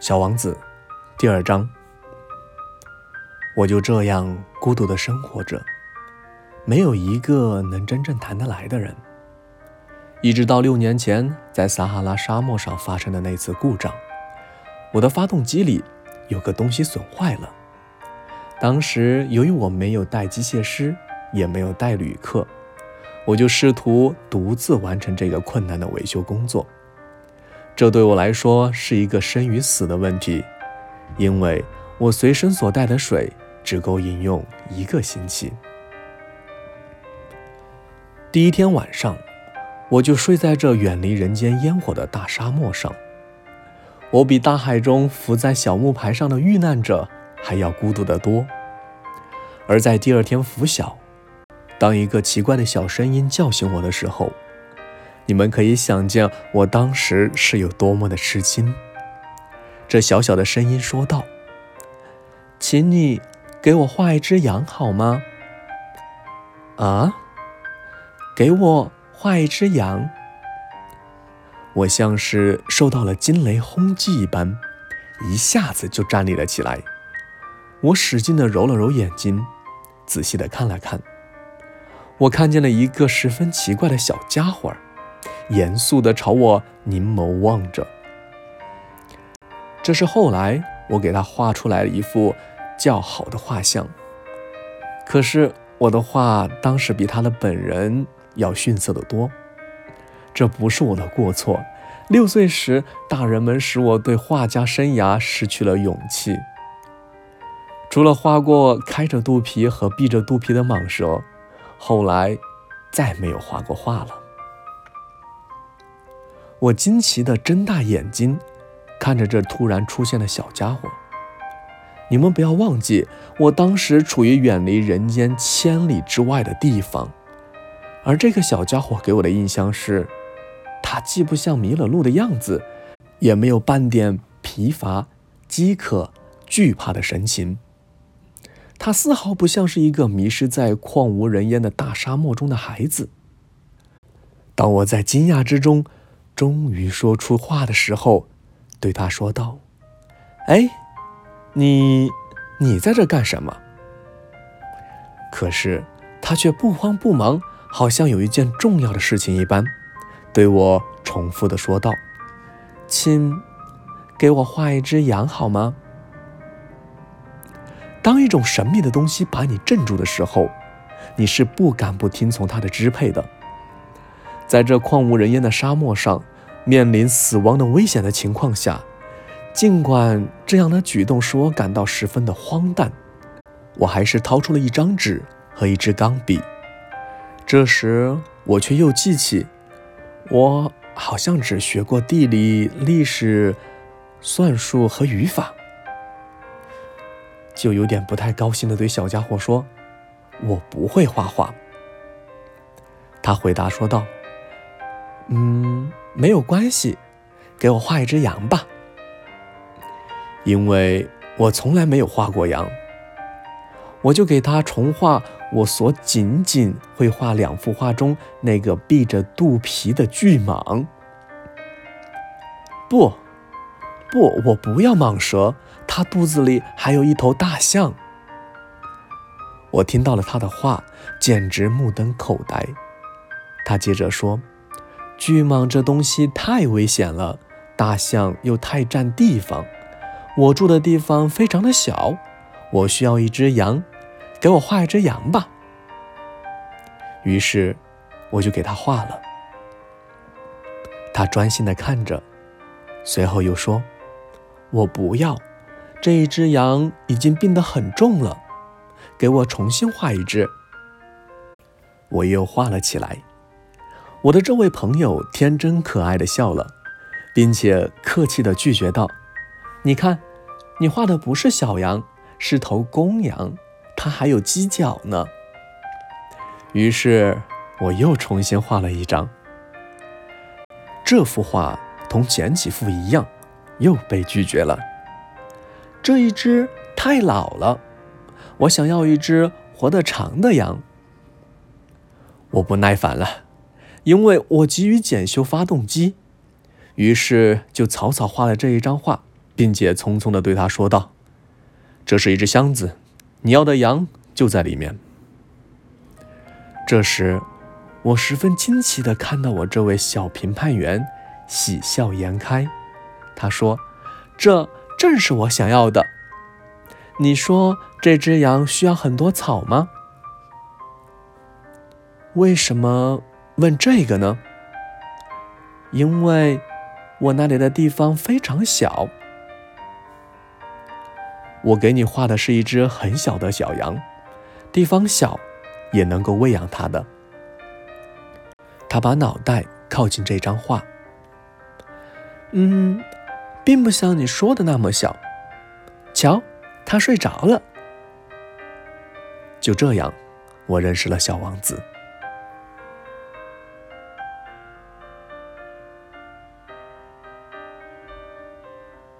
小王子，第二章。我就这样孤独的生活着，没有一个能真正谈得来的人。一直到六年前，在撒哈拉沙漠上发生的那次故障，我的发动机里有个东西损坏了。当时由于我没有带机械师，也没有带旅客，我就试图独自完成这个困难的维修工作。这对我来说是一个生与死的问题，因为我随身所带的水只够饮用一个星期。第一天晚上，我就睡在这远离人间烟火的大沙漠上。我比大海中浮在小木牌上的遇难者还要孤独得多。而在第二天拂晓，当一个奇怪的小声音叫醒我的时候，你们可以想见我当时是有多么的吃惊。这小小的声音说道：“请你给我画一只羊好吗？”啊，给我画一只羊！我像是受到了惊雷轰击一般，一下子就站立了起来。我使劲地揉了揉眼睛，仔细地看了看，我看见了一个十分奇怪的小家伙儿。严肃地朝我凝眸望着。这是后来我给他画出来的一幅较好的画像。可是我的画当时比他的本人要逊色得多。这不是我的过错。六岁时，大人们使我对画家生涯失去了勇气。除了画过开着肚皮和闭着肚皮的蟒蛇，后来再没有画过画了。我惊奇地睁大眼睛，看着这突然出现的小家伙。你们不要忘记，我当时处于远离人间千里之外的地方，而这个小家伙给我的印象是，他既不像迷了路的样子，也没有半点疲乏、饥渴、惧怕的神情。他丝毫不像是一个迷失在旷无人烟的大沙漠中的孩子。当我在惊讶之中。终于说出话的时候，对他说道：“哎，你，你在这干什么？”可是他却不慌不忙，好像有一件重要的事情一般，对我重复的说道：“亲给我画一只羊好吗？”当一种神秘的东西把你镇住的时候，你是不敢不听从它的支配的。在这旷无人烟的沙漠上，面临死亡的危险的情况下，尽管这样的举动使我感到十分的荒诞，我还是掏出了一张纸和一支钢笔。这时，我却又记起，我好像只学过地理、历史、算术和语法，就有点不太高兴地对小家伙说：“我不会画画。”他回答说道。嗯，没有关系，给我画一只羊吧，因为我从来没有画过羊。我就给他重画我所仅仅会画两幅画中那个闭着肚皮的巨蟒。不，不，我不要蟒蛇，它肚子里还有一头大象。我听到了他的话，简直目瞪口呆。他接着说。巨蟒这东西太危险了，大象又太占地方。我住的地方非常的小，我需要一只羊，给我画一只羊吧。于是我就给他画了。他专心的看着，随后又说：“我不要，这一只羊已经病得很重了，给我重新画一只。”我又画了起来。我的这位朋友天真可爱的笑了，并且客气的拒绝道：“你看，你画的不是小羊，是头公羊，它还有犄角呢。”于是我又重新画了一张。这幅画同前几幅一样，又被拒绝了。这一只太老了，我想要一只活得长的羊。我不耐烦了。因为我急于检修发动机，于是就草草画了这一张画。并且匆匆地对他说道：“这是一只箱子，你要的羊就在里面。”这时，我十分惊奇地看到我这位小评判员喜笑颜开。他说：“这正是我想要的。你说这只羊需要很多草吗？为什么问这个呢？因为我那里的地方非常小。我给你画的是一只很小的小羊，地方小。”也能够喂养它的。他把脑袋靠近这张画，嗯，并不像你说的那么小。瞧，他睡着了。就这样，我认识了小王子。